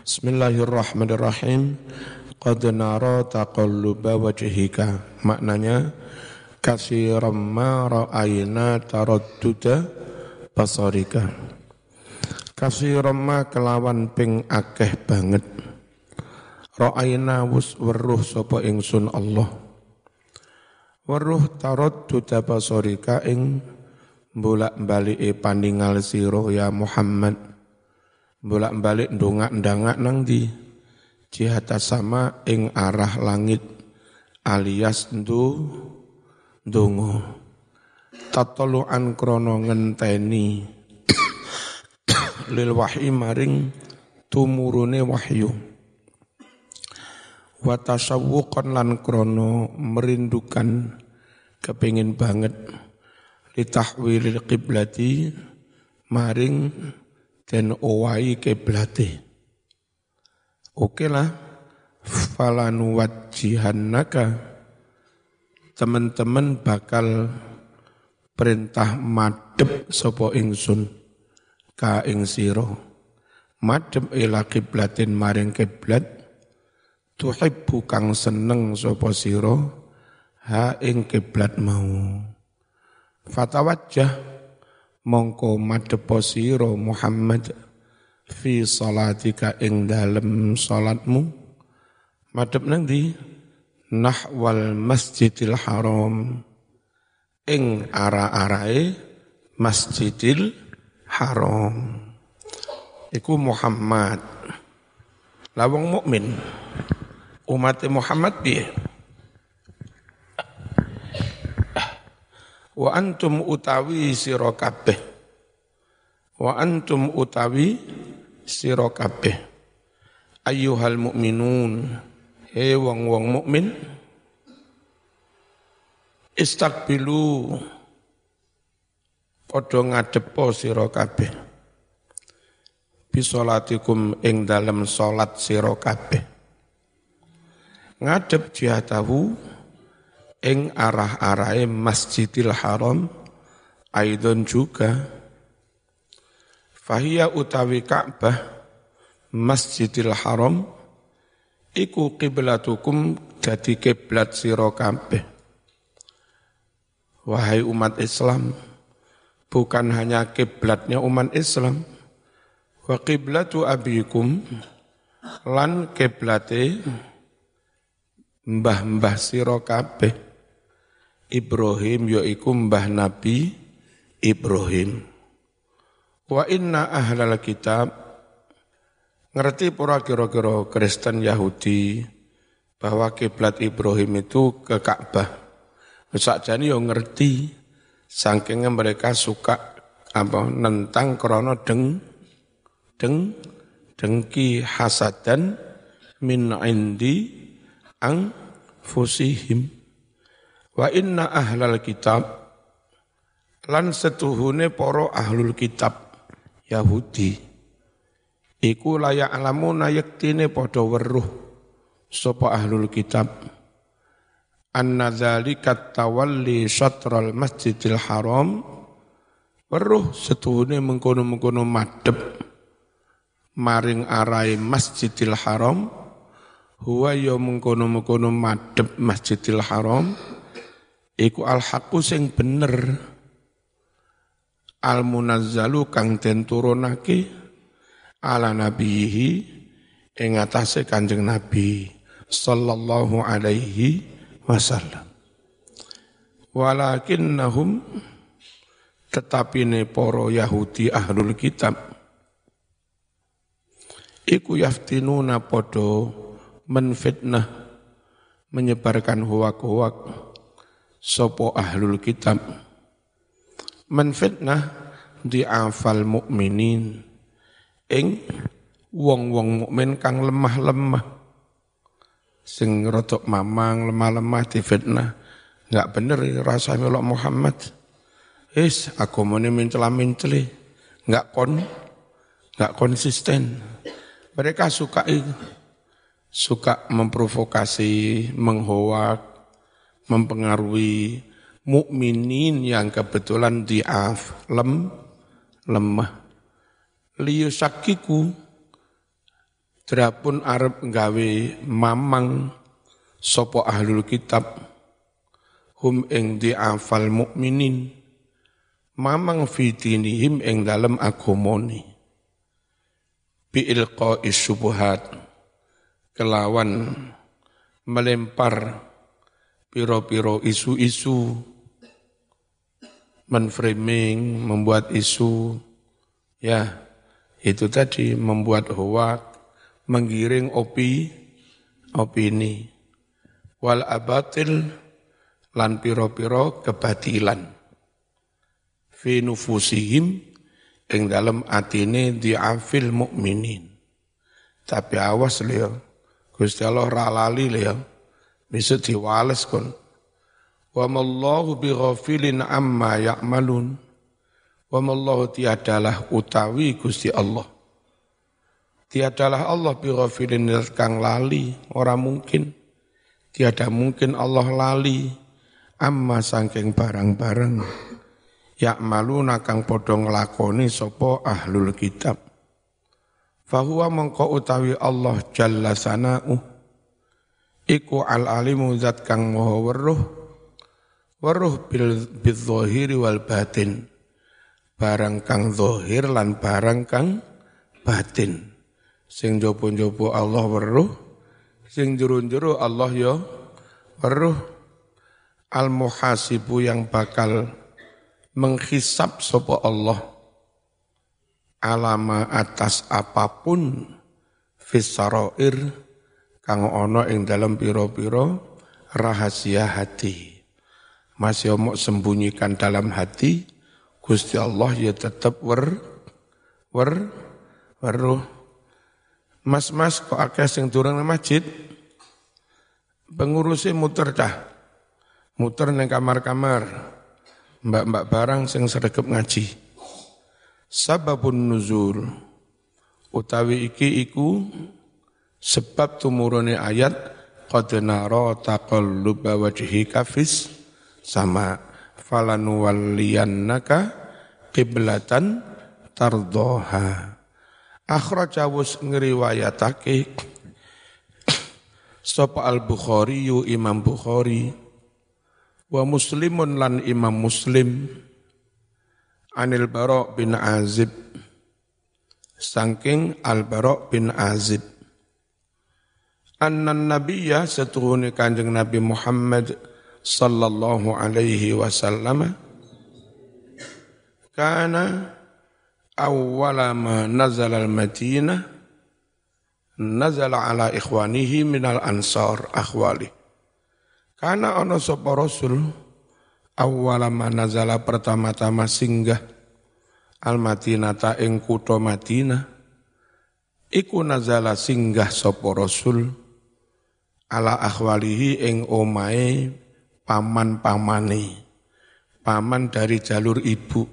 Bismillahirrahmanirrahim. Qad nara taqalluba wajhika. Maknanya kasiram ma ra'ayna taradduda basarika. Kasiram ma kelawan ping akeh banget. Ra'ayna wus weruh sapa ingsun Allah. Weruh taradduda basarika ing bolak-balike pandingal sira ya Muhammad. Bolak-balik ndongak-ndangak nang di jihata sama ing arah langit alias ndu ndonga. Tatoluan krana ngenteni. Lil wahyi maring tumurune wahyu. Wa tasawwuqan lan krana merindukan kepingin banget. Litahwilil qiblati maring den owai kiblate oke lah falanu wajihannaka teman-teman bakal perintah madep sopo ingsun ka ing sira madhep ila kiblatin maring kiblat. Tuhibbu kang seneng sapa sira ha ing kiblat mau. Fatawajjah mongko madhep sira Muhammad fi salatika ing dalem salatmu madhep nang di nahwal masjidil haram ing ara-arae masjidil haram. Iku Muhammad. Lawang mukmin. Umat Muhammad piye? Wa antum utawi sira kabeh. Wa antum utawi sira kabeh. Ayyuhal mukminun. He wong-wong mukmin. Istaqbilu padha ngadepa sira kabeh bisolatikum ing dalem salat sira kabeh ngadep jihatahu ing arah-arahe Masjidil Haram aidon juga. Fahiya utawi Ka'bah Masjidil Haram iku kiblatukum dadi kiblat sira kabeh. Wahai umat Islam bukan hanya kiblatnya umat Islam wa kiblatu abikum lan kiblate mbah-mbah sira kabeh Ibrahim yaiku mbah Nabi Ibrahim wa inna ahlal kitab ngerti pura kira-kira Kristen Yahudi bahwa kiblat Ibrahim itu ke Ka'bah. Sakjane yo ngerti Saking mereka suka apa nentang krono deng deng dengki hasadan min indi ang fusihim wa inna ahlal kitab lan setuhune poro ahlul kitab Yahudi. Iku layak alamuna yektine podo weruh sapa ahlul kitab. Anna dzalika tawalli syatral masjidil haram. Weruh setuhune mengkono-mengkono madhep maring arai masjidil haram. Huwa ya mengkono-mengkono madhep masjidil haram iku al haqqu sing bener al munazzalu kang den turunake ala nabihi ing atase kanjeng nabi sallallahu alaihi wasallam. Walakinnahum tetapi ne poro Yahudi ahlul kitab iku yaftinuna podo menfitnah menyebarkan huwak-huwak sopo ahlul kitab? Menfitnah di afal mukminin ing wong-wong mukmin kang lemah-lemah. Sing rotok mamang lemah-lemah fitnah nggak bener rasa melok Muhammad. Is aku mau mencela menceli nggak kon nggak konsisten. Mereka suka itu suka memprovokasi menghoak mempengaruhi mukminin yang kebetulan diaf lem lemah. Liyusakiku Drapun arep nggawe mamang sopo ahlul kitab hum ing di'afal mukminin mamang fitinihim ing dalem agomoni bi ilqa isyubuhat kelawan melempar piro-piro isu-isu. Menframing membuat isu. Ya itu tadi membuat hoak menggiring opi opini. Wal abatil lan piro-piro kebatilan. Fi nufusihim ing dalam atine diafil mukminin tapi awas liya Gusti Allah ra lali liya bisa diwales kon wa mallahu bighafilin amma ya'malun. Wa mallahu tiadalah utawi Gusti Allah. Tiadalah Allah bi ghafilin kang lali, ora mungkin. Tiada mungkin Allah lali amma sangking barang-barang. Ya malu nakang padha nglakoni sapa ahlul kitab. Fahuwa utawi Allah jalla sana'u iku al alimu zat kang maha weruh weruh bil bidzahiri wal batin barang kang zahir lan barang kang batin Sing jopo-jopo Allah weruh, sing jero-jero Allah ya weruh. Al-muhasibu yang bakal menghisap sopo Allah alama atas apa pun fisaroir kang ono ing dalam piro-piro rahasia hati. Masih omok sembunyikan dalam hati, Gusti Allah ya tetap wer, wer, weruh. Mas-mas kok akeh sing durung nang masjid. Pengurusnya muter dah. Muter nang kamar-kamar. Mbak-mbak barang sing sregep ngaji. Sababun nuzul. Utawi iki iku sebab tumurune ayat qad nara taqalluba wajhika fis sama falanuwalliyannaka qiblatan tardoha. Akhraja wus ngriwayatake sapa al-Bukhari yu Imam Bukhari wa Muslimun lan Imam Muslim Anil Bara bin Azib. Saking Al Bara bin Azib Anna Nabiya setuhuni kanjeng Nabi Muhammad sallallahu alaihi wasallam kana awwala ma nazala al-Madinah nazala ala ikhwanihi minal ansar akhwali. Karena ono sapa Rasul awwala ma nazala pertama-tama singgah al-Madinah ta ing kutha Madinah iku nazala singgah sapa Rasul ala akhwalihi ing omae paman-pamane paman dari jalur ibu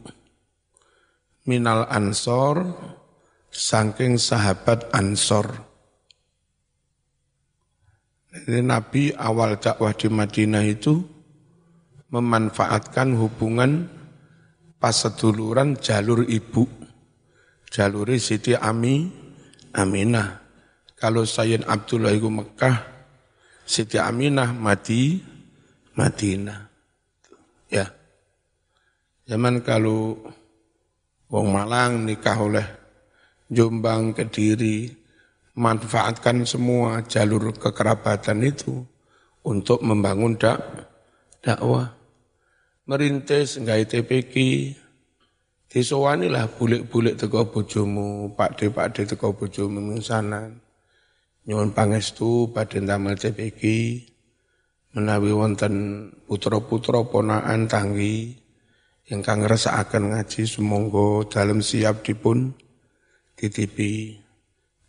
minal ansor saking sahabat ansor. Jadi Nabi awal dakwah di Madinah itu memanfaatkan hubungan pas seduluran jalur ibu. Jalur Siti Ami, Aminah. Kalau Sayyid Abdullah itu Mekah, Siti Aminah Madi, Madinah. Ya. Zaman kalau Wong Malang nikah oleh Jombang, Kediri, manfaatkan semua jalur kekerabatan itu untuk membangun dak dakwah. Merintis nggak TPK, disowani lah bulik-bulik teko bojomu, Pak De Pak De teko bojomu mingsanan. Nyuwun pangestu pada damel TPK menawi wonten putra-putra ponaan tanggi ingkang akan ngaji semonggo dalam siap dipun titipi.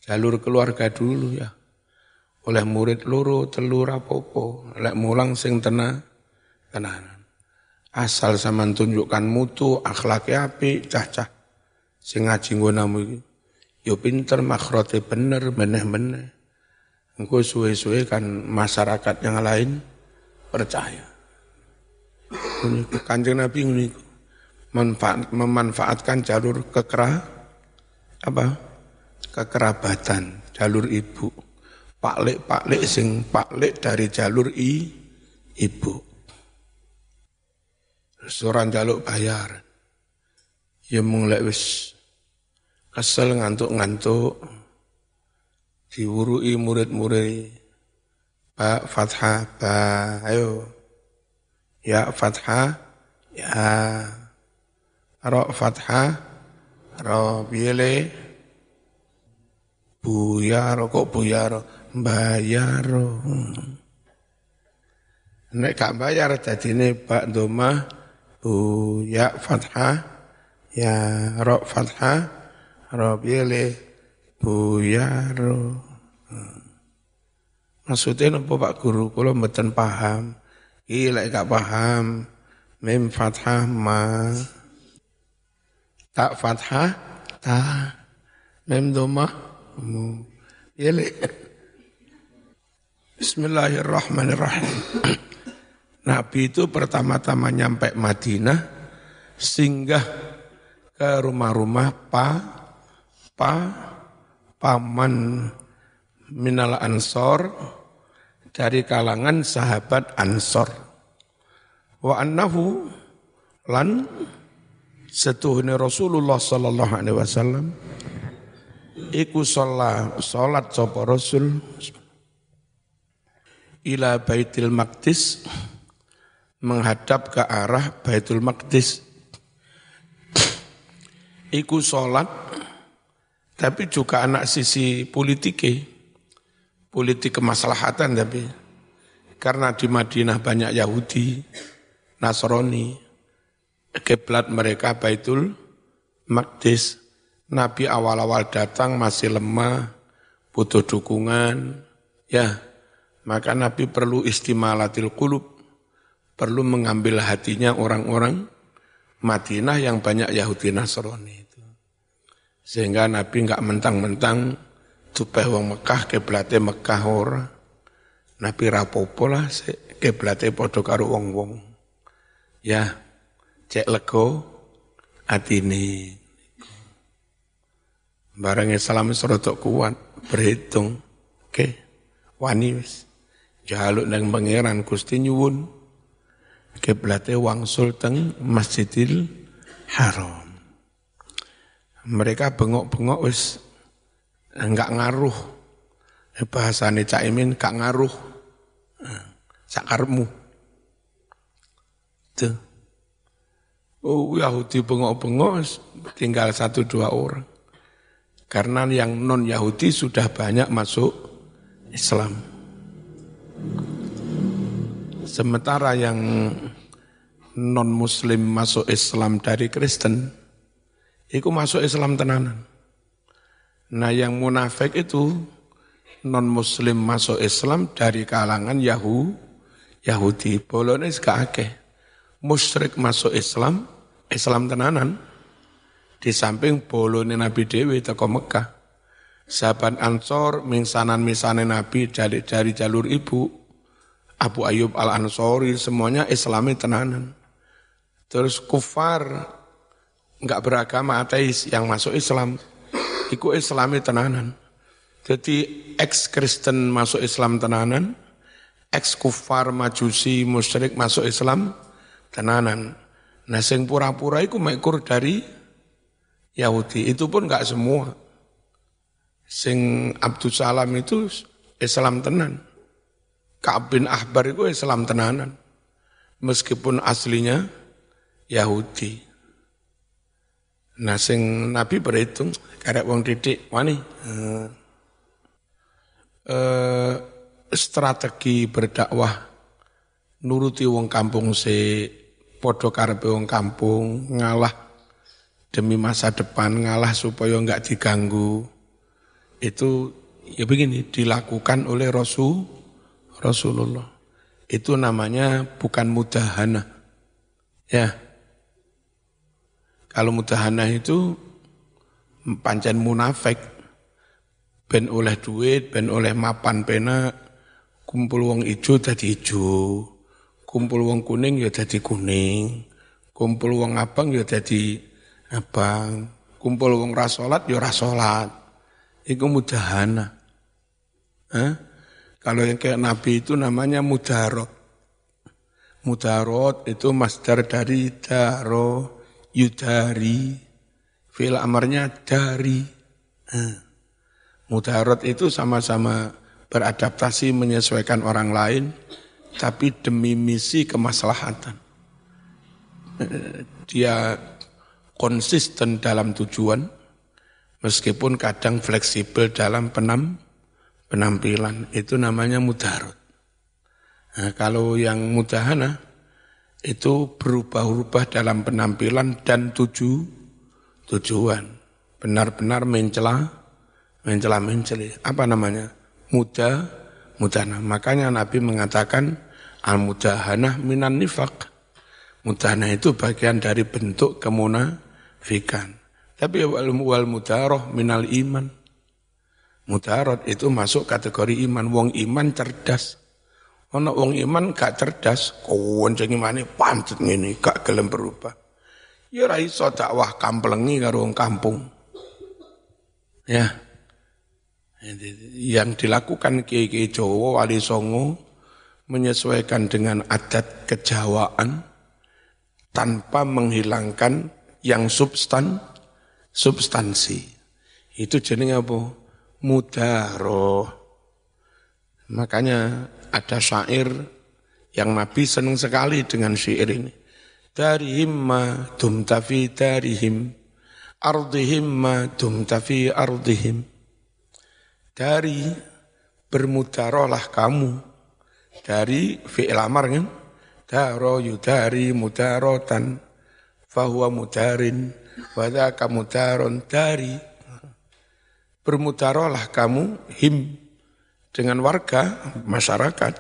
Jalur keluarga dulu ya. Oleh murid loro telur apa-apa. Lek mulang sing tenang tenanan asal sama tunjukkan mutu akhlaknya api cah-cah. Sing ngaji nggonamu iki yo pinter makhrote bener meneh-meneh engko suwe-suwe kan masyarakat yang lain percaya Kanjeng Nabi ngene memanfaatkan jalur kekera apa kekerabatan. jalur ibu. Paklik-paklik sing paklik dari jalur i, ibu. Seorang jaluk bayar. Ya mulai wis kesel ngantuk-ngantuk. Diwurui murid-murid. Pak Fathah, Pak, ayo. Ya Fathah, ya. Rok Fathah, Ro Biele, Buyaro, kok Buyaro? Bayaro. Nek gak bayar ini Pak Doma, Bu Ya Fathah, Ya Ro Fathah, Ro Biele, Buyaro. Maksudnya apa Pak Guru? Kalau mboten paham. Iya gak paham. Mim fathah ma. Tak fathah ta. Mim doma mu. Iya Bismillahirrahmanirrahim. Nabi itu pertama-tama nyampe Madinah singgah ke rumah-rumah pa pa paman minal ansor dari kalangan sahabat Ansor. Wa annahu lan setuhune Rasulullah sallallahu alaihi wasallam iku sholat salat sapa Rasul. Ila Baitul Maqdis menghadap ke arah Baitul Maqdis. Iku salat tapi juga anak sisi politike politik kemaslahatan tapi karena di Madinah banyak Yahudi, Nasrani, kiblat mereka Baitul Maqdis. Nabi awal-awal datang masih lemah, butuh dukungan, ya. Maka Nabi perlu istimalatil kulub, perlu mengambil hatinya orang-orang Madinah yang banyak Yahudi Nasrani itu. Sehingga Nabi enggak mentang-mentang supaya wong Mekah keblate Mekah ora. Nabi rapopo lah keblate padha karo wong-wong. Ya, cek lego atine. Barang Islam serotok kuat, berhitung. Oke, wani wis. Jaluk nang pangeran Gusti nyuwun. Keblate wangsul teng Masjidil Haram. Mereka bengok-bengok wis enggak ngaruh. Bahasane Cak Imin gak ngaruh. Sakarmu. Tuh. Oh Yahudi bengok-bengok tinggal satu dua orang. Karena yang non Yahudi sudah banyak masuk Islam. Sementara yang non Muslim masuk Islam dari Kristen, itu masuk Islam tenanan. Nah yang munafik itu non muslim masuk Islam dari kalangan Yahu, Yahudi. Bolone gak akeh. Musyrik masuk Islam, Islam tenanan. Di samping bolone Nabi Dewi teko Mekah. Sahabat Ansor, mingsanan misanan Nabi dari, dari jalur ibu. Abu Ayub Al-Ansori, semuanya Islami tenanan. Terus kufar, nggak beragama ateis yang masuk Islam iku islami tenanan. Jadi ex Kristen masuk Islam tenanan, ex kufar majusi musyrik masuk Islam tenanan. Nah sing pura-pura iku mekur dari Yahudi. Itu pun enggak semua. Sing Abdul Salam itu Islam tenan. Ka'ab bin Ahbar itu Islam tenanan. Meskipun aslinya Yahudi. Nah sing Nabi berhitung karek wong didik wani. Uh, uh, strategi berdakwah nuruti wong kampung se podo karepe wong kampung ngalah demi masa depan ngalah supaya enggak diganggu. Itu ya begini dilakukan oleh Rasul Rasulullah. Itu namanya bukan mudahana ya. Kalau mudahana itu pancen munafik. Ben oleh duit, ben oleh mapan pena, kumpul wong ijo dadi ijo, kumpul wong kuning ya dadi kuning, kumpul wong abang ya dadi abang, kumpul wong rasolat ya rasolat. Iku mudahana. Eh? Kalau yang kayak Nabi itu namanya mudarot. Mudarot itu masdar dari daro, yudari. Fil amarnya dari. Eh. Mudarot itu sama-sama beradaptasi menyesuaikan orang lain, tapi demi misi kemaslahatan. Eh, dia konsisten dalam tujuan, meskipun kadang fleksibel dalam penam, penampilan. Itu namanya mudarot. Nah, kalau yang mudahana, itu berubah-ubah dalam penampilan dan tuju, tujuan. Benar-benar mencela, mencela menceli. Apa namanya? Mudah, mudahana. Makanya Nabi mengatakan, al-mudahanah minan nifak. Mudahana itu bagian dari bentuk kemunafikan. Tapi wal, wal mudaroh minal iman. Mudarat itu masuk kategori iman. Wong iman cerdas. Ono wong iman gak cerdas, konceng imane pancet ngene, gak gelem berubah. Ya ora iso dakwah kamplengi karo wong kampung. Ya. Yang dilakukan Kiai Jawa Wali Songo menyesuaikan dengan adat kejawaan tanpa menghilangkan yang substan substansi. Itu jenenge apa? Mudaroh. Makanya ada syair yang Nabi senang sekali dengan syair ini. Darihim ma dumta fi darihim, ardihim ma dumta fi ardihim. Dari bermudarohlah kamu. Dari fi'il amar kan? Daro yudari mudarotan. Fahuwa mudarin. Wadaka mudaron dari. Bermudarohlah kamu him dengan warga masyarakat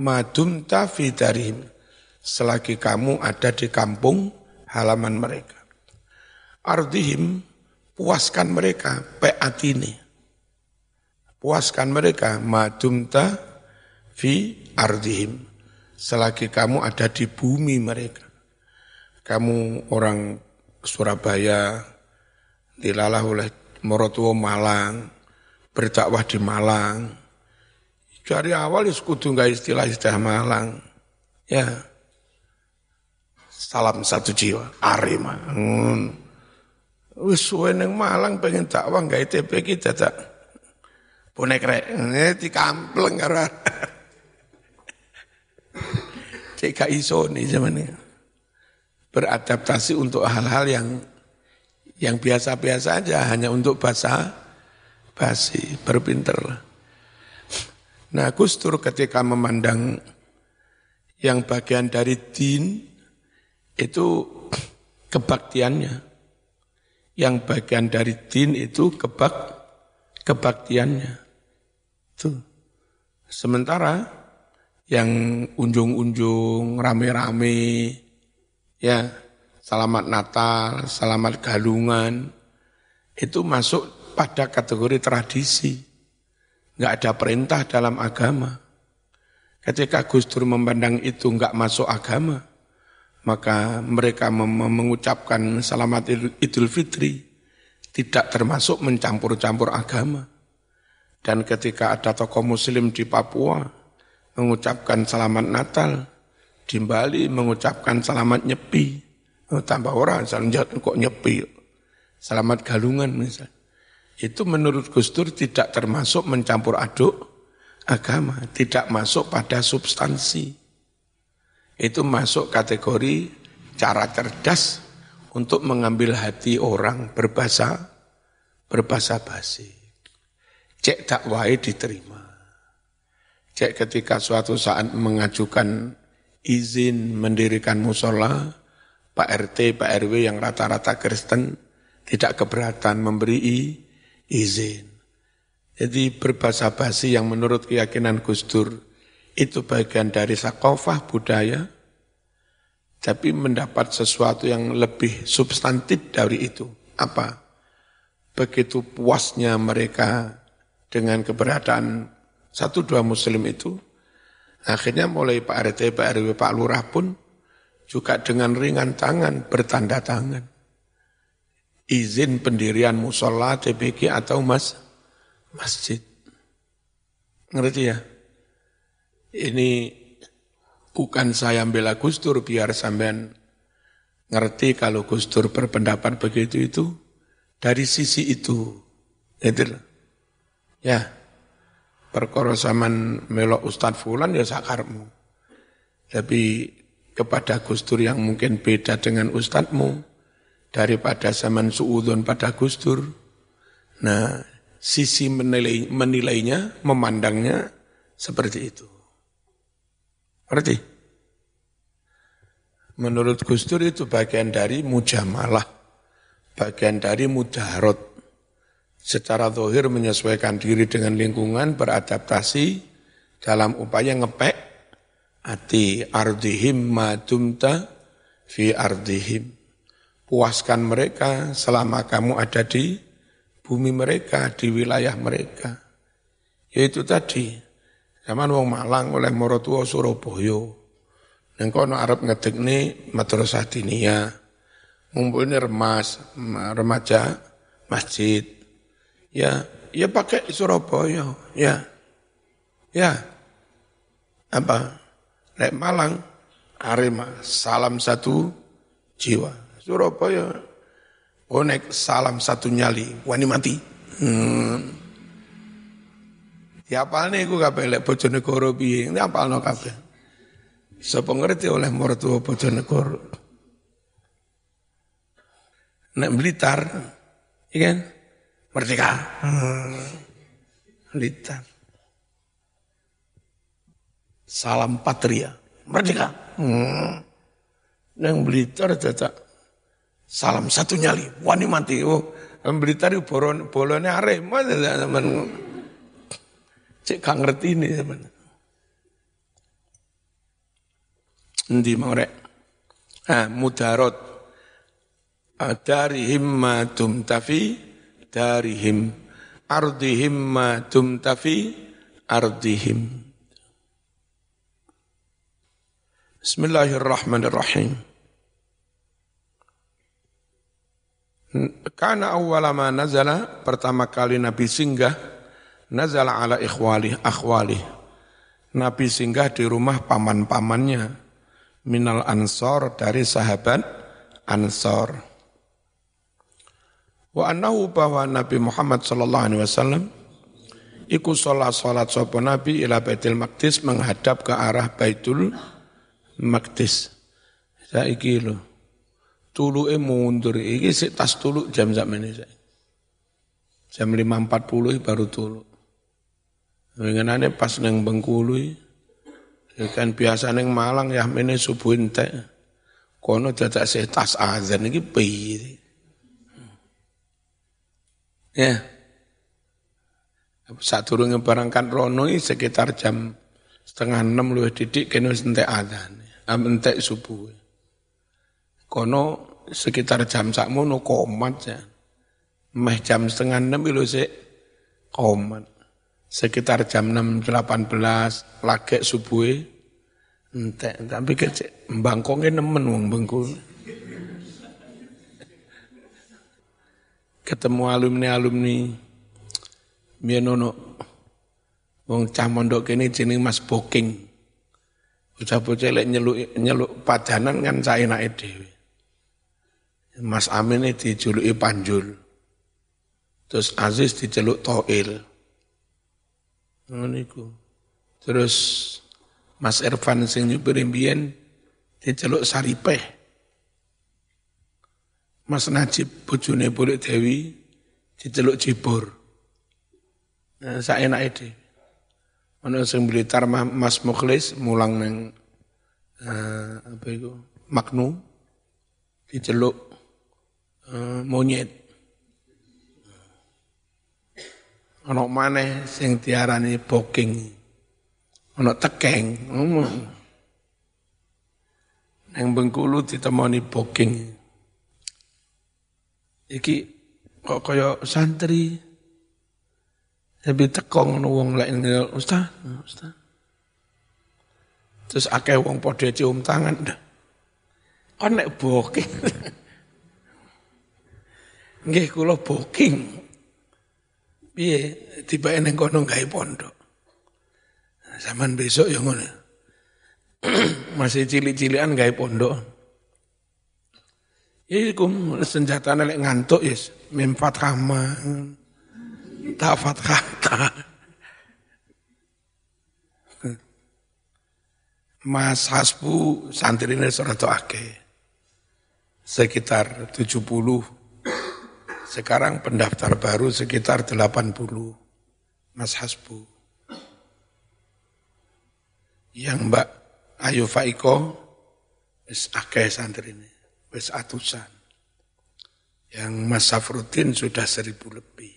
madum tafi darihim selagi kamu ada di kampung halaman mereka ardihim puaskan mereka peatini puaskan mereka madum ta fi ardihim selagi kamu ada di bumi mereka kamu orang Surabaya dilalah oleh Morotuo Malang berdakwah di Malang. Dari awal ya kudu nggak istilah-istilah Malang. Ya. Salam satu jiwa, Arema. Hmm. Wis suwe ning Malang pengen dakwah nggak ITP kita tak. Bonek rek, ini dikampleng karo. Cek iso nih zaman ini. Beradaptasi untuk hal-hal yang yang biasa-biasa aja hanya untuk bahasa basi, berpinter. Nah Gus Dur ketika memandang yang bagian dari din itu kebaktiannya. Yang bagian dari din itu kebak kebaktiannya. Itu. Sementara yang unjung-unjung, rame-rame, ya, selamat Natal, selamat galungan, itu masuk pada kategori tradisi. Nggak ada perintah dalam agama. Ketika Gus Dur memandang itu nggak masuk agama, maka mereka mengucapkan selamat idul fitri, tidak termasuk mencampur-campur agama. Dan ketika ada tokoh muslim di Papua mengucapkan selamat Natal, di Bali mengucapkan selamat nyepi, oh, tambah orang, kok nyepi, selamat galungan misalnya itu menurut Gus Dur tidak termasuk mencampur aduk agama, tidak masuk pada substansi. Itu masuk kategori cara cerdas untuk mengambil hati orang berbahasa berbahasa basi. Cek dakwah diterima. Cek ketika suatu saat mengajukan izin mendirikan musola, Pak RT, Pak RW yang rata-rata Kristen tidak keberatan memberi izin. Jadi berbahasa basi yang menurut keyakinan Gus Dur itu bagian dari sakofah budaya, tapi mendapat sesuatu yang lebih substantif dari itu. Apa? Begitu puasnya mereka dengan keberadaan satu dua muslim itu, akhirnya mulai Pak RT, Pak RW, Pak Lurah pun juga dengan ringan tangan bertanda tangan izin pendirian musola, TPG atau mas masjid. Ngerti ya? Ini bukan saya bela Gustur biar sampean ngerti kalau Gustur berpendapat begitu itu dari sisi itu. Itu Ya. Perkara zaman melok Ustad Fulan ya sakarmu. Tapi kepada Gustur yang mungkin beda dengan Ustadmu daripada zaman suudon pada Gustur. Nah, sisi menilai, menilainya, memandangnya seperti itu. Berarti menurut Gustur itu bagian dari mujamalah, bagian dari mudaharot. Secara zahir menyesuaikan diri dengan lingkungan, beradaptasi dalam upaya ngepek hati ardihim madumta fi ardihim. Puaskan mereka selama kamu ada di bumi mereka, di wilayah mereka. Yaitu tadi, zaman wong Malang oleh Morotua Surabaya. Neng kono Arab ngedekne madrasah diniyah. Ngumpulnya remas, remaja masjid. Ya, ya pakai Surabaya, ya. Ya. Apa? Lek Malang, Arema, salam satu jiwa. Surabaya, Bonek salam satu nyali, wani mati. Hmm. Ya apal nih, gue kabeh lek Bojonegoro piye, ini apal no kabeh. Sapa ngerti oleh mertua Bojonegoro. Nek Blitar, iya kan? Merdeka. Hmm. Blitar. Salam Patria. Merdeka. Hmm. Neng Blitar Salam satu nyali, wani mati. Oh, di boron, bolone Arema teman. Cek kang ngerti ini teman. Endi mau rek? Ah, mudarot. Ah, dari himmatum tafi him ardihim ma tafi ardihim. Bismillahirrahmanirrahim. Karena awwala ma nazala, pertama kali Nabi singgah, nazala ala ikhwalih, akhwalih. Nabi singgah di rumah paman-pamannya, minal ansor dari sahabat ansor. Wa annahu bahwa Nabi Muhammad sallallahu alaihi wasallam iku sholat sholat sopo Nabi ila Baitul Maqdis menghadap ke arah Baitul Maqdis. Saiki loh tuluke mundur iki sik tas tuluk jam sakmene saya. Jam 5.40 baru tuluk. Ngenane pas neng Bengkulu ya kan biasa neng Malang ya mene subuh entek. Kono dadak sik tas azan iki piye. Ya. Saat turunnya berangkat rono sekitar jam setengah enam lu didik kena entek azan. Entek subuh. Kono sekitar jam sakmono komat ya. Meh jam setengah enam itu sih komat. Sekitar jam enam delapan belas lagi subuh entek tapi kecek bangkongnya nemen wong bengkul. Ketemu alumni-alumni Mienono wong cah mondok kene jeneng Mas Boking. Bocah-bocah lek nyeluk nyeluk padanan kan saenake dhewe. Mas Amin ini dijuluki Panjul. Terus Aziz diceluk Toil. Niku. Terus Mas Irfan sing nyupir imbian diceluk Saripeh. Mas Najib bojone Boleh Dewi diceluk Jibur. Nah, saya enak ide. Mana sing Blitar Mas Mukhlis mulang neng uh, apa itu Maknu diceluk Eh, monyet. Ono maneh sing diarani booking. Ono tekeng. Neng Bengkulu ditemoni booking. Iki kok kaya santri. Tapi tekong ngono wong lain Ustaz, Ustaz. Terus akeh wong padha cium tangan. Kok nek booking. Nggih kula booking. Piye tiba ning kono gawe pondok. Zaman besok yang ngono. Masih cilik-cilikan gawe pondok. Ya iku senjata lek ngantuk yes, mim fathah ma. Tak fathah ta. Mas Hasbu santri ini serata akeh. Sekitar 70. Sekarang pendaftar baru sekitar 80. Mas Hasbu. Yang Mbak Ayu Faiko, wis akeh santri ini wis atusan. Yang Mas Safruddin sudah seribu lebih.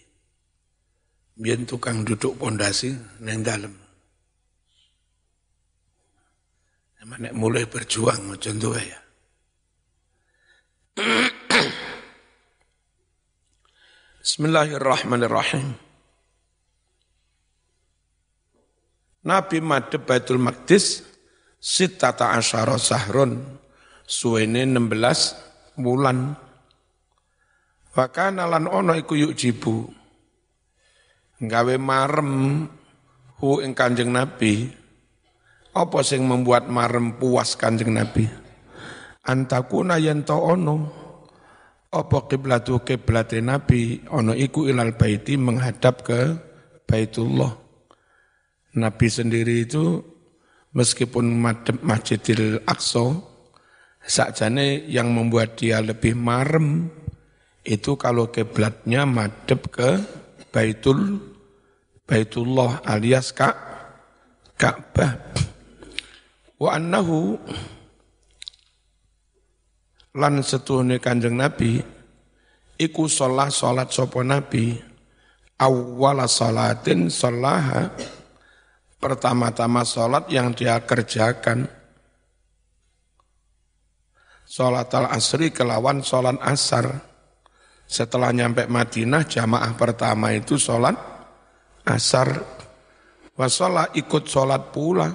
Biar tukang duduk pondasi neng dalam. Nek mulai berjuang contoh ya. Bismillahirrahmanirrahim. Nabi madhep Baitul Maqdis sitata asyara sahrun suwene 16 bulan. Wakana lan ono iku yuk jibu. Marem hu ing Kanjeng Nabi. Apa sing membuat marem puas Kanjeng Nabi? Antakuna yen ono apa kiblatu kiblate Nabi ono iku ilal baiti menghadap ke Baitullah. Nabi sendiri itu meskipun Masjidil Aqsa Sakjane yang membuat dia lebih marem itu kalau kiblatnya madep ke Baitul Baitullah alias Ka Ka'bah. Wa annahu lan setuhne Kanjeng Nabi iku sholat sholat sopo Nabi awwala sholatin sholaha pertama-tama sholat yang dia kerjakan sholat al-asri kelawan sholat asar. Setelah nyampe Madinah, jamaah pertama itu sholat asar. Wasolah ikut sholat pula.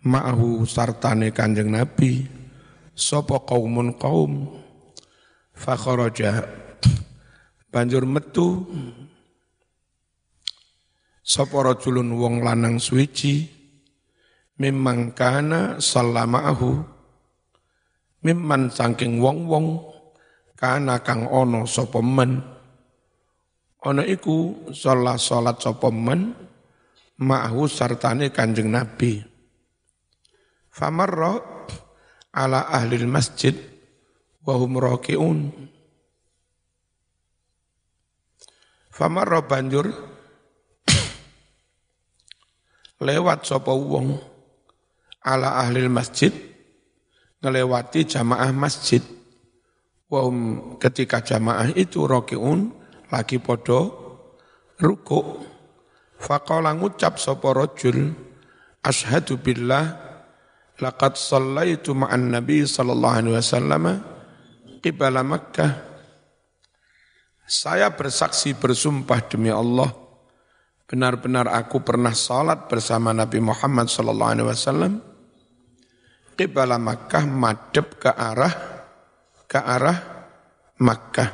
Ma'ahu sartane kanjeng Nabi. Sopo kaumun kaum. Fakhoroja. Banjur metu. Sopo rojulun wong lanang suici. Memang kana sallama'ahu mimman saking wong-wong kana kang ana sapa men ana iku salat salat sapa men ma'hu sartane Kanjeng Nabi famarra ala ahli masjid wa hum rakiun famarra banjur lewat sapa wong ala ahli masjid ngelewati jamaah masjid. Wahum ketika jamaah itu rokiun lagi podo ruku. Faqala ngucap sapa rajul ashadu billah laqad sallaitu ma'an nabi sallallahu alaihi wasallam qibala Makkah. Saya bersaksi bersumpah demi Allah benar-benar aku pernah salat bersama Nabi Muhammad sallallahu alaihi wasallam qibala Makkah madep ke arah ke arah Makkah.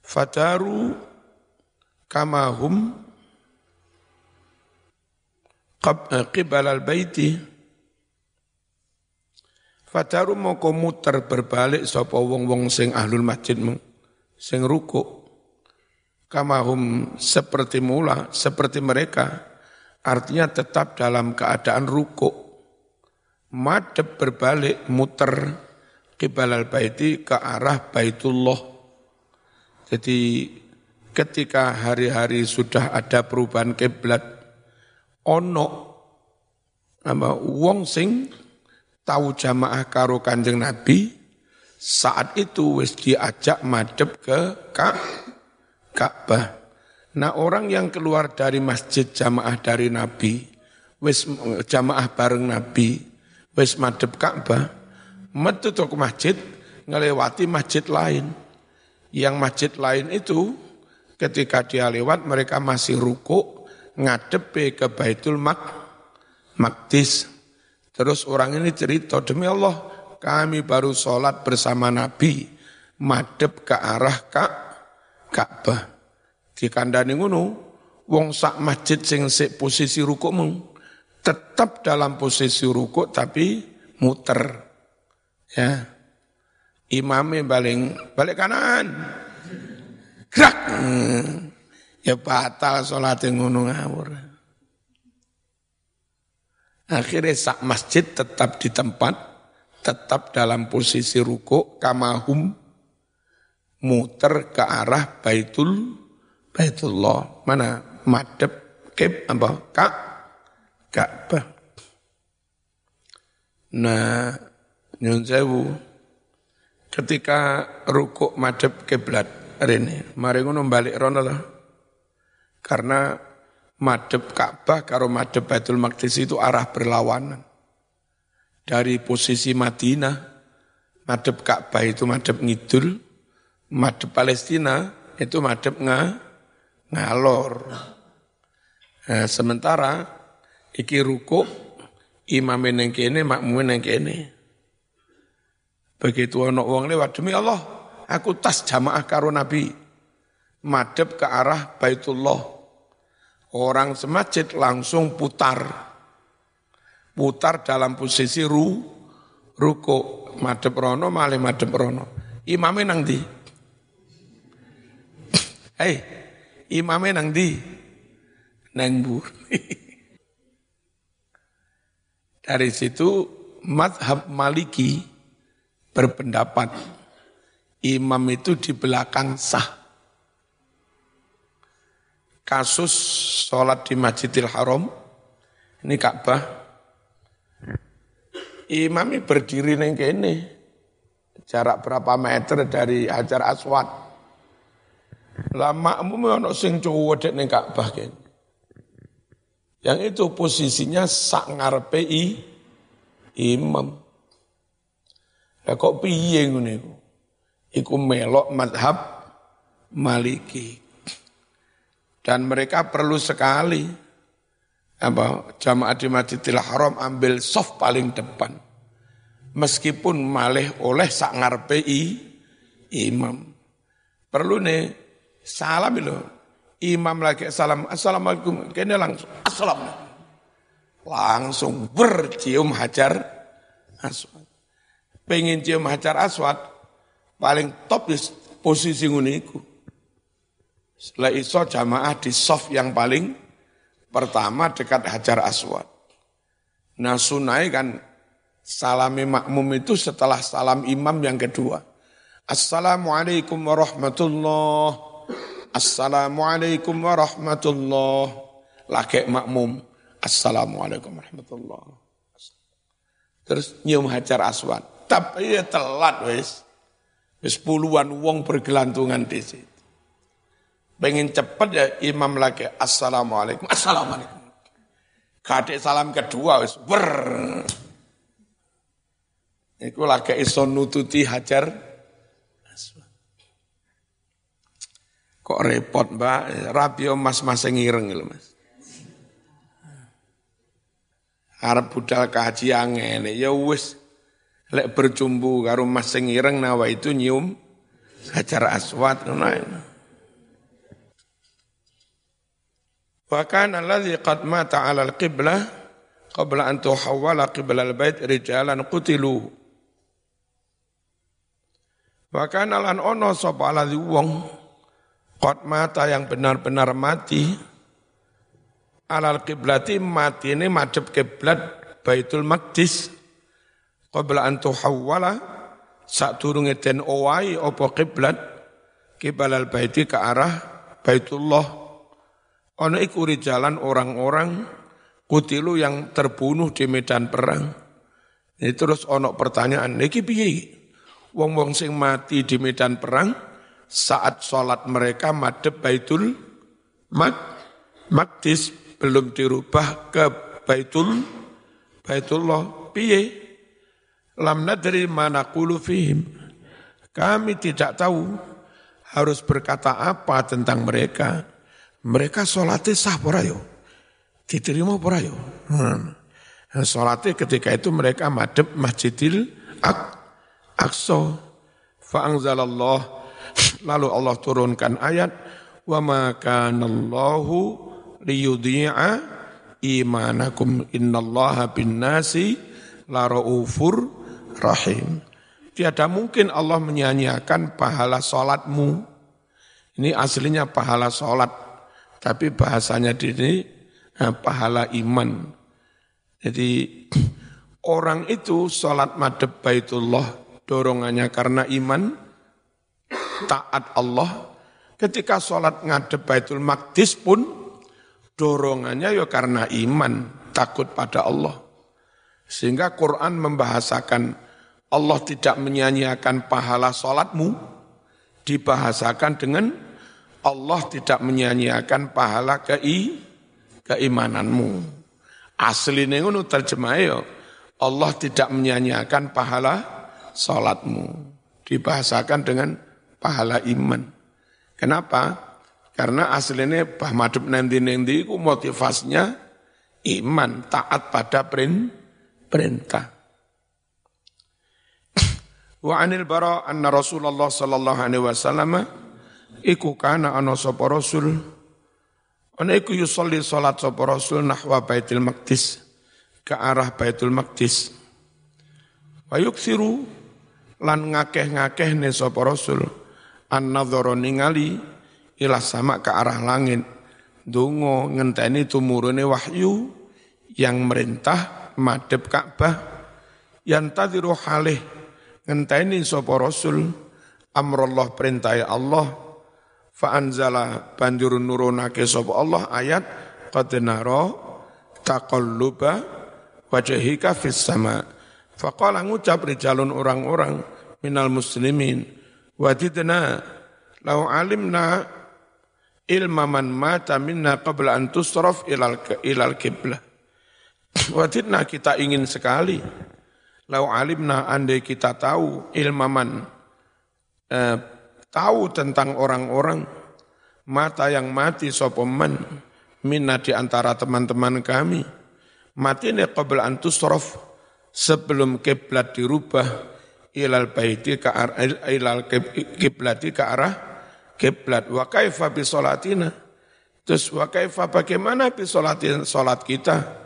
Fadaru kamahum eh, qibala al-baiti Fadaru mau muter berbalik sapa wong-wong sing ahlul masjid sing ruku kamahum seperti mula seperti mereka Artinya tetap dalam keadaan ruku. Madep berbalik, muter kibalal baiti ke arah Baitullah. Jadi ketika hari-hari sudah ada perubahan kiblat, ono apa wong sing tahu jamaah karo Kanjeng Nabi saat itu wis diajak madep ke Ka'bah. Nah orang yang keluar dari masjid jamaah dari Nabi, wis jamaah bareng Nabi, wis madep Ka'bah, metu ke masjid, ngelewati masjid lain. Yang masjid lain itu ketika dia lewat mereka masih ruku ngadepe ke Baitul Mak Maktis. Terus orang ini cerita, demi Allah kami baru sholat bersama Nabi, madep ke arah Ka'bah. Dikandani ngono, wong sak masjid sing sik posisi rukukmu tetap dalam posisi rukuk tapi muter. Ya. Imamnya balik balik kanan. Gerak. Ya batal sholat ngono ngawur. Akhirnya sak masjid tetap di tempat, tetap dalam posisi rukuk, kamahum, muter ke arah Baitul Baitullah. Mana? Madep, keb, apa? Kak, Ka'bah. Nah, nyun sewu, ketika rukuk madep kiblat ini, mari ngono balik rono lah. Karena madep Ka'bah karo madep Baitul Maqdis itu arah berlawanan. Dari posisi Madinah, madep Ka'bah itu madep ngidul, madep Palestina itu madep nga, ngalor. Nah, sementara iki ruku imam yang kene, makmum yang kene. Begitu ana wong lewat demi Allah, aku tas jamaah karo Nabi madep ke arah Baitullah. Orang semajid langsung putar. Putar dalam posisi ru, ruko. Madep rono, malih madep rono. Imamnya nang. Hei, imamnya nang di. Nang. Dari situ madhab maliki berpendapat imam itu di belakang sah kasus sholat di Masjidil Haram, ini Ka'bah, imamnya berdiri neng kene, jarak berapa meter dari Hajar Aswad. Lama makmum ono sing cowok dek neng Ka'bah kene. Yang itu posisinya sak ngarepe imam. Lah kok piye ngene iku? Iku melok madhab Maliki. Dan mereka perlu sekali apa jamaah di Masjidil Haram ambil soft paling depan. Meskipun malih oleh sak ngarepe imam. Perlu nih salam itu. Imam lagi salam, assalamualaikum. Kini langsung, assalamualaikum. Langsung bercium hajar aswad. Pengen cium hajar aswad, paling top di posisi nguniku setelah iso jamaah di soft yang paling pertama dekat Hajar Aswad. Nah sunai kan salami makmum itu setelah salam imam yang kedua. Assalamualaikum warahmatullah. Assalamualaikum warahmatullah. Laki makmum. Assalamualaikum warahmatullah. Terus nyium hajar aswad. Tapi ya telat wis. Wis puluhan wong bergelantungan di situ. Pengen cepat ya imam lagi. Assalamualaikum. Assalamualaikum. Kadek salam kedua wis wer. Iku lagi iso nututi hajar. Kok repot mbak, rapio mas-mas ngireng lho mas. Arab budal kaji angin, ya wis lek bercumbu karo mas ngireng nawa itu nyium hajar aswad ngono. Wa kana alladhi qad mata 'ala al-qiblah qabla an tuhawwala qibla al-bait rijalan qutilu. Wa kana lan ono sapa alladhi wong qad mata yang benar-benar mati alal kiblati mati ini madhep kiblat Baitul Maqdis qabla an tuhawwala sak durunge den owai apa kiblat kibalal baiti ke arah Baitullah Ono iku jalan orang-orang kutilu yang terbunuh di medan perang. Ini terus ono pertanyaan, iki piye? Wong-wong sing mati di medan perang saat sholat mereka madep Baitul Mak Makdis belum dirubah ke Baitul Baitullah. Piye? Lam nadri mana fihim. Kami tidak tahu harus berkata apa tentang mereka. Mereka sholatnya sah porayo. Diterima porayo. Hmm. Sholatnya ketika itu mereka madep masjidil Ak Aqsa. Fa'angzalallah. Lalu Allah turunkan ayat. Wa ma kanallahu liyudhi'a imanakum innallaha bin nasi la raufur rahim. Tiada mungkin Allah menyanyiakan pahala solatmu. Ini aslinya pahala solat, tapi bahasanya di sini nah, pahala iman. Jadi orang itu solat madhab baitullah dorongannya karena iman, taat Allah. Ketika solat ngadep baitul maqdis pun dorongannya ya karena iman, takut pada Allah. Sehingga Quran membahasakan Allah tidak menyanyiakan pahala solatmu, dibahasakan dengan Allah tidak menyanyiakan pahala kei, keimananmu. Asli ngono terjemahnya Allah tidak menyanyiakan pahala salatmu. Dibahasakan dengan pahala iman. Kenapa? Karena aslinya bah madhep nanti-nanti itu motivasinya iman, taat pada perintah. Wa anil bara anna Rasulullah sallallahu alaihi wasallam iku kana ana sapa rasul. Ana iku yusolli salat sapa rasul nahwa Baitul Maqdis ke arah Baitul Maqdis. Wa yuksiru lan ngakeh-ngakeh ne sapa rasul. An ningali ila sama ke arah langit. Donga ngenteni tumurune wahyu yang merintah madhep Ka'bah. Yantadiru halih ngenteni sapa rasul. Amrullah perintah Allah fa anzala banjur nurunake sapa Allah ayat qad nara taqalluba wajhika fis sama. Faqala ngucap rijalun orang-orang minal muslimin wadidna lau alimna ilma man mata minna qabla an tusraf ilal ilal kiblah wadidna kita ingin sekali. Lau alimna andai kita tahu ilmaman eh, tahu tentang orang-orang mata yang mati sopeman minna di antara teman-teman kami. Mati ini qabla antusrof sebelum kiblat dirubah ilal baiti ke arah ilal kiblati ke arah kiblat. Wa kaifa bi salatina? Terus wa kaifa bagaimana bi salatin salat kita?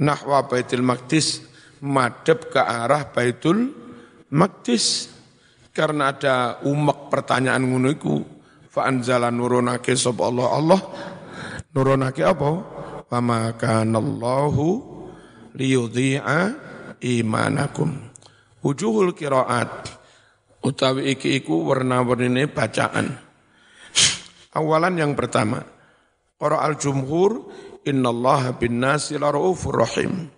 Nahwa baitul maqdis madhep ke arah baitul maqdis karena ada umek pertanyaan ngono iku fa anzala nurunake Allah? Allah nurunake apa? Wa ma kanallahu liyudhi'a imanakum. Wujuhul qiraat utawi iki iku warna-warnine bacaan. Awalan yang pertama qara al jumhur innallaha bin nasi la rahim.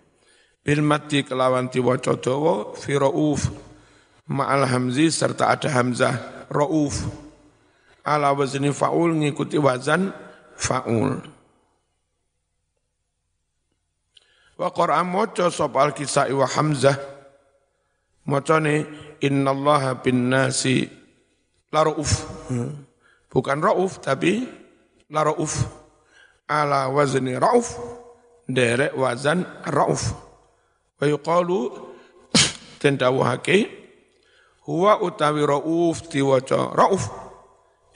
Bil mati kelawan diwaca dawa fi rauf ma'al hamzi serta ada hamzah rauf. Ala wazni faul ngikuti wazan faul. Wa qur'an maca sapa al kisai wa hamzah. Macane innallaha bin nasi la rauf. Bukan rauf tapi la rauf. Ala wazni rauf derek wazan rauf. Wa yuqalu tendawahake Huwa utawi rauf diwaca rauf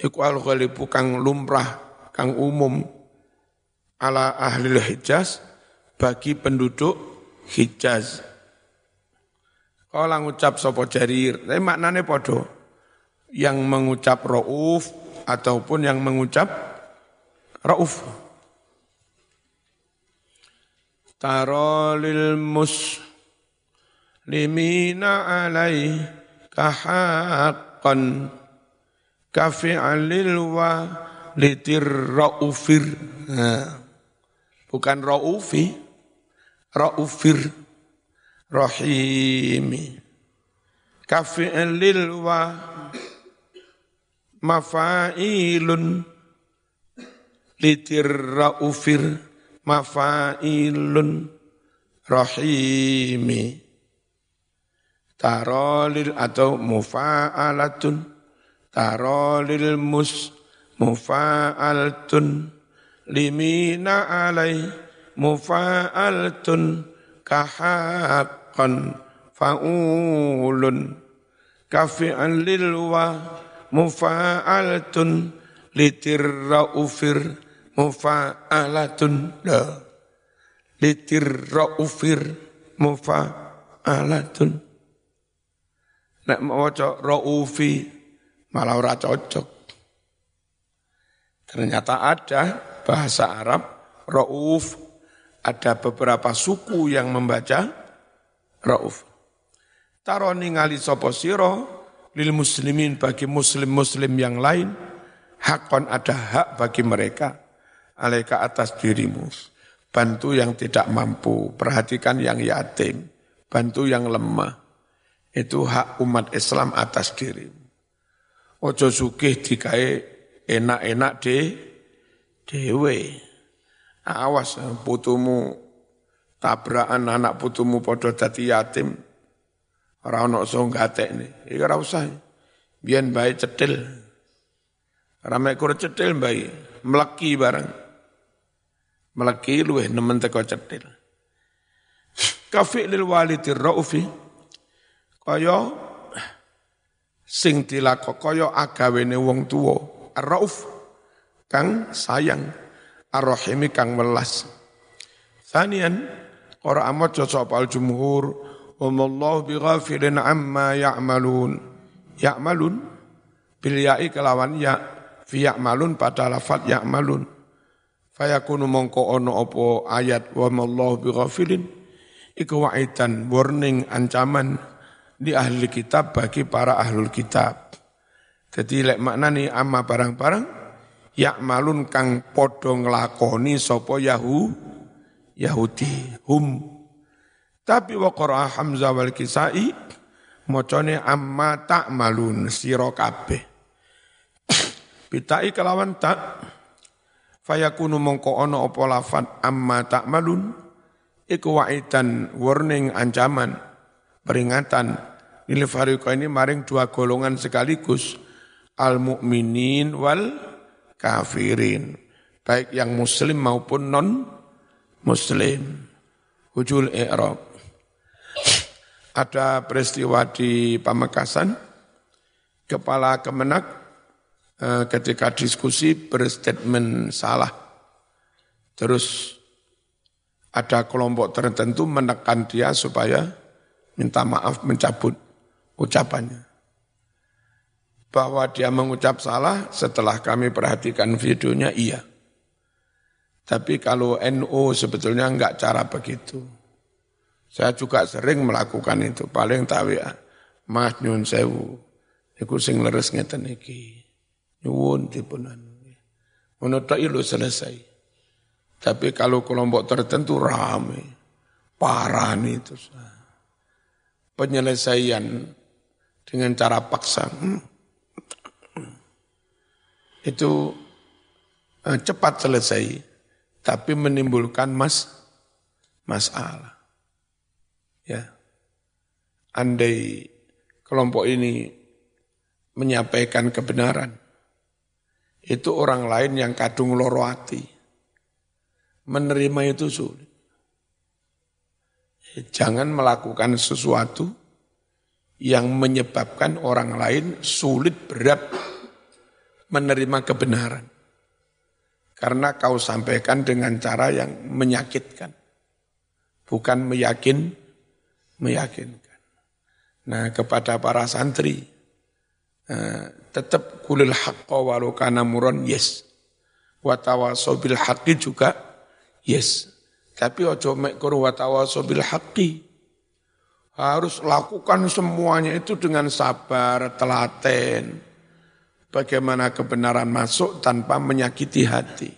iku al ghalibu kang lumrah kang umum ala ahli Hijaz bagi penduduk Hijaz. Kala ngucap sapa jarir, tapi maknane padha. Yang mengucap rauf ataupun yang mengucap rauf. Tarolil muslimina alaih kahaqqan kafi'alil wa litir raufir bukan raufi raufir. Rahimi. Kafi'alil wa mafailun litir raufir. Mafailun. Rahimi tarolil atau mufa'alatun. Tarolil mus mufa'alatun. Limina alai mufa'alatun. Kahaqqan fa'ulun. Kafi'an lilwa mufa'alatun. Litirraufir mufa'alatun. La litirraufir mufa'alatun nek maca raufi malah ora cocok. Ternyata ada bahasa Arab rauf ada beberapa suku yang membaca rauf. Taro ningali sapa sira lil muslimin bagi muslim-muslim yang lain hakon ada hak bagi mereka. Alaika atas dirimu. Bantu yang tidak mampu perhatikan yang yatim. Bantu yang lemah itu hak umat Islam atas dirimu ojo sugih dikai enak-enak de dewe. Awas putumu tabrakan anak putumu podo dadi yatim. Ora ono iso ngatekne. Iki ora usah. Biyen bae cetil rame kur cetil bae mleki bareng. Mleki luweh nemen teko cetil kafi lil walidi raufi kaya sing dilakok kaya agawene wong tuwa rauf kang sayang ar-rahimi kang welas. Sanian ora amat cocok al jumhur wallahu bighafilin amma ya'malun. Ya'malun bil ya'i kelawan ya fi ya'malun pada lafat ya'malun. Fayakunu mongko ono opo ayat wa mallahu bighafilin iku wa'idan warning ancaman di ahli kitab bagi para ahlul kitab. Jadi lek maknani amma barang-barang malun kang padha nglakoni sapa Yahu Yahudi hum. Tapi wa qara Hamzah wal Kisai macane amma ta'malun sira kabeh. Bitai kelawan tak fayakunu mongko ana apa lafat amma ta'malun iku waidan warning ancaman peringatan lil ini maring dua golongan sekaligus al mukminin wal kafirin, baik yang muslim maupun non muslim. Hujul i'rab. Ada peristiwa di Pamekasan, kepala Kemenak eh, ketika diskusi berstatement salah. Terus ada kelompok tertentu menekan dia supaya minta maaf mencabut ucapannya bahwa dia mengucap salah setelah kami perhatikan videonya iya. Tapi kalau NU sebetulnya enggak cara begitu. Saya juga sering melakukan itu, paling tahu ya. Mas nyun sewu, iku sing leres ngeten iki. Nyuwun dipunan. Menurut ilu selesai. Tapi kalau kelompok tertentu rame, parah nih itu. Penyelesaian dengan cara paksa. Itu eh, cepat selesai, tapi menimbulkan mas masalah. Ya, andai kelompok ini menyampaikan kebenaran, itu orang lain yang kadung loro. Menerima itu sulit. Jangan melakukan sesuatu yang menyebabkan orang lain sulit berat menerima kebenaran. Karena kau sampaikan dengan cara yang menyakitkan. Bukan meyakin, meyakinkan. Nah kepada para santri, eh, tetap kulil haqqa walau kana muron, yes. Watawasobil haqqi juga, yes. Tapi ojo mekkur watawasobil haqqi. Harus lakukan semuanya itu dengan sabar, telaten, bagaimana kebenaran masuk tanpa menyakiti hati.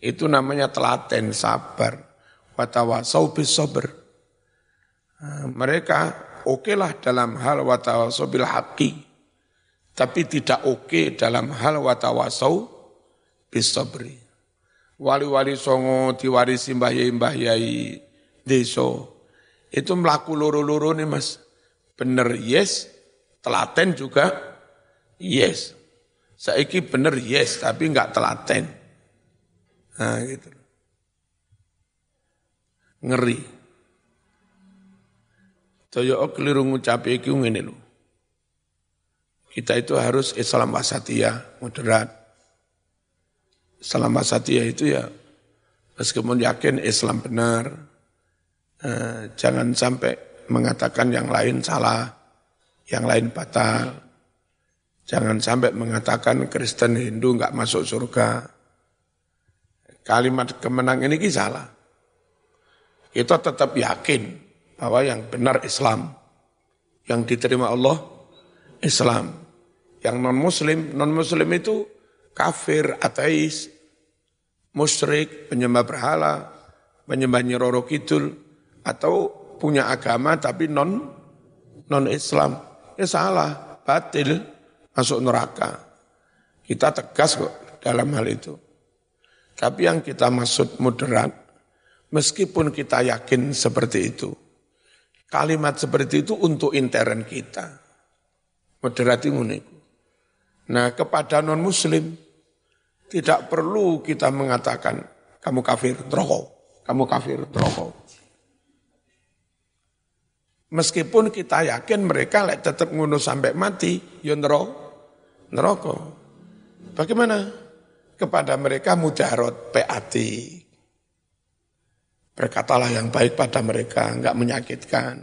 Itu namanya telaten, sabar. Watawasau bisober. Nah, mereka okelah dalam hal watawasau bil haqi. Tapi tidak oke dalam hal watawasau bisobri. Wali-wali songo diwarisi mbah yai deso. Itu melaku luru-luru nih mas. Bener yes, telaten juga Yes. Saiki bener yes, tapi enggak telaten. Nah gitu. Ngeri. Toyo keliru ngucapi iki ngene lho. Kita itu harus Islam wasatiyah, moderat. Selama Satya itu ya meskipun yakin Islam benar, eh, jangan sampai mengatakan yang lain salah, yang lain batal. Jangan sampai mengatakan Kristen Hindu nggak masuk surga. Kalimat kemenang ini salah. Kita tetap yakin bahwa yang benar Islam. Yang diterima Allah, Islam. Yang non-muslim, non-muslim itu kafir, ateis, musyrik, penyembah berhala, penyembah nyiroro kidul, atau punya agama tapi non non Islam. Ya salah, batil, masuk neraka. Kita tegas kok dalam hal itu. Tapi yang kita maksud moderat, meskipun kita yakin seperti itu, kalimat seperti itu untuk intern kita. Moderat itu Nah kepada non-muslim, tidak perlu kita mengatakan, kamu kafir, rokok. Kamu kafir, rokok. Meskipun kita yakin mereka tetap ngono sampai mati, ya neraka. Bagaimana? Kepada mereka mujarot PAT. Berkatalah yang baik pada mereka, enggak menyakitkan.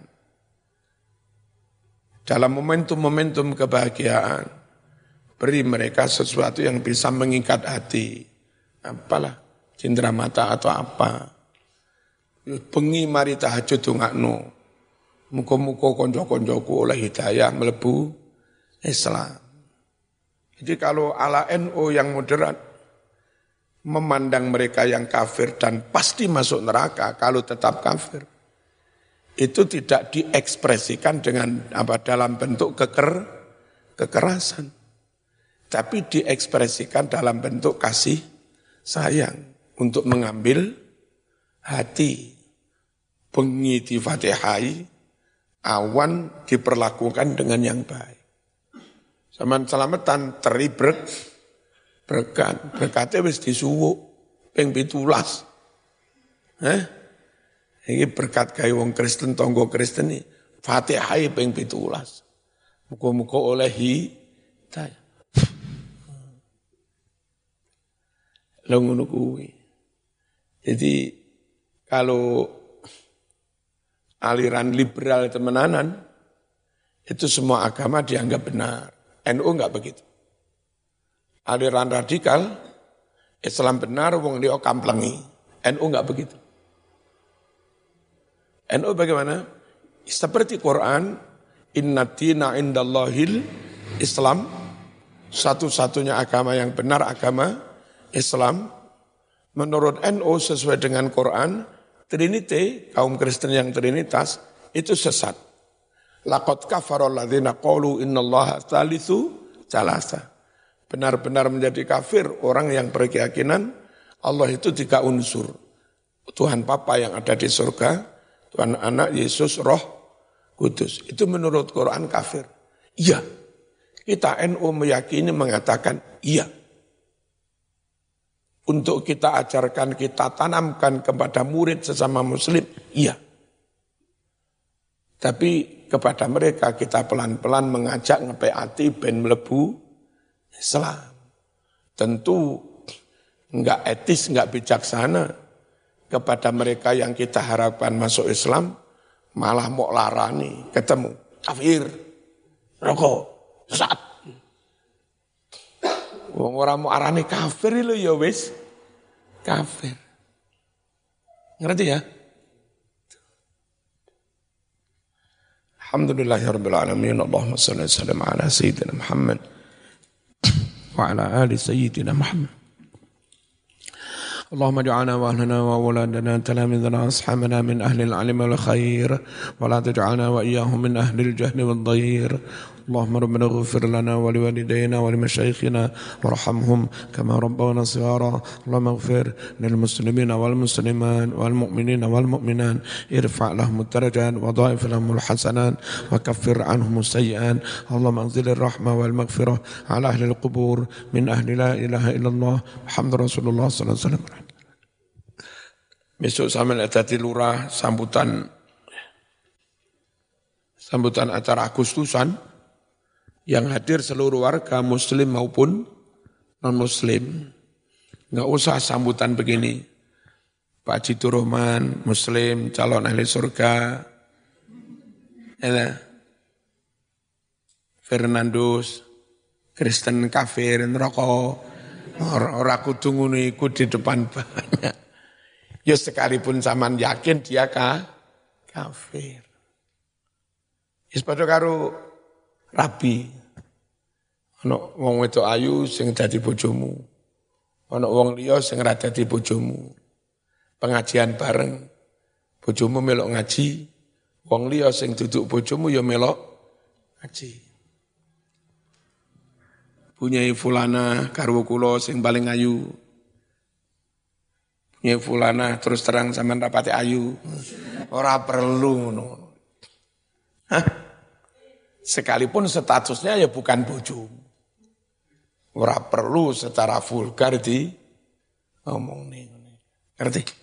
Dalam momentum-momentum kebahagiaan, Beri mereka sesuatu yang bisa mengikat hati. Apalah, cindera mata atau apa. Bengi mari tahajud no. Muka-muka konco-koncoku oleh hidayah melebu Islam. Jadi kalau ala NU yang moderat, memandang mereka yang kafir dan pasti masuk neraka kalau tetap kafir. Itu tidak diekspresikan dengan apa dalam bentuk keker, kekerasan tapi diekspresikan dalam bentuk kasih sayang untuk mengambil hati pengiti fatihai awan diperlakukan dengan yang baik. Zaman selamatan teri berk, berkat, berkatnya wis disuwuk, peng pitulas. Eh? Ini berkat kaya wong Kristen, tonggo Kristen ini, fatihai peng pitulas. Muka-muka oleh hidayah. Kuwi. Jadi kalau aliran liberal temenanan itu semua agama dianggap benar. NU enggak begitu. Aliran radikal Islam benar wong dia kamplengi. NU enggak begitu. NU bagaimana? Seperti Quran, inna dina Islam, satu-satunya agama yang benar agama Islam menurut NU sesuai dengan Quran, Trinity, kaum Kristen yang Trinitas, itu sesat. Laqad kafara alladziina qalu innallaha tsalitsu tsalasa. Benar-benar menjadi kafir orang yang berkeyakinan Allah itu tiga unsur. Tuhan Papa yang ada di surga, Tuhan Anak, Yesus, Roh, Kudus. Itu menurut Quran kafir. Iya. Kita NU meyakini mengatakan iya untuk kita ajarkan, kita tanamkan kepada murid sesama muslim, iya. Tapi kepada mereka kita pelan-pelan mengajak hati ben melebu Islam. Tentu enggak etis, enggak bijaksana kepada mereka yang kita harapkan masuk Islam, malah mau larani, ketemu, kafir, rokok, sesat. Wong ora mau arani kafir lho ya wis. Kafir. Ngerti ya? Alhamdulillahirabbil alamin. Allahumma shalli wa sallim ala sayyidina Muhammad wa ala ali sayyidina Muhammad. اللهم اجعلنا واهلنا واولادنا تلاميذنا اصحابنا من أهل العلم والخير ولا تجعلنا واياهم من أهل الجهل والضير اللهم ربنا اغفر لنا ولوالدينا ولمشايخنا وارحمهم كما ربونا صغارا. اللهم اغفر للمسلمين والمسلمات والمؤمنين والمؤمنات. ارفع لهم الدرجات وضاعف لهم الحسنات وكفر عنهم السيئات. اللهم انزل الرحمة والمغفرة على أهل القبور من أهل لا إله إلا الله محمد رسول الله صلى الله عليه وسلم. Besok sama dadi lurah sambutan sambutan acara Agustusan yang hadir seluruh warga muslim maupun non muslim. Nggak usah sambutan begini. Pak Jitu Muslim, calon ahli surga. Ya, Fernandus, Kristen kafir, rokok. Orang kudu ngono iku di depan banyak. Ya sekalipun zaman yakin dia kah? kafir. Padha karo rabi. Ana wong wedok ayu sing dadi bojomu. Ana wong liya sing ora dadi bojomu. Pengajian bareng. Bojomu melok ngaji, wong liya sing duduk bojomu ya melok ngaji. Punyai fulana karwo kula sing paling ayu. Punyai fulana terus terang sampean rapati ayu. Ora perlu ngono. Sekalipun statusnya ya bukan bojo. Ora perlu secara vulgar di ngomong nih. Ngerti?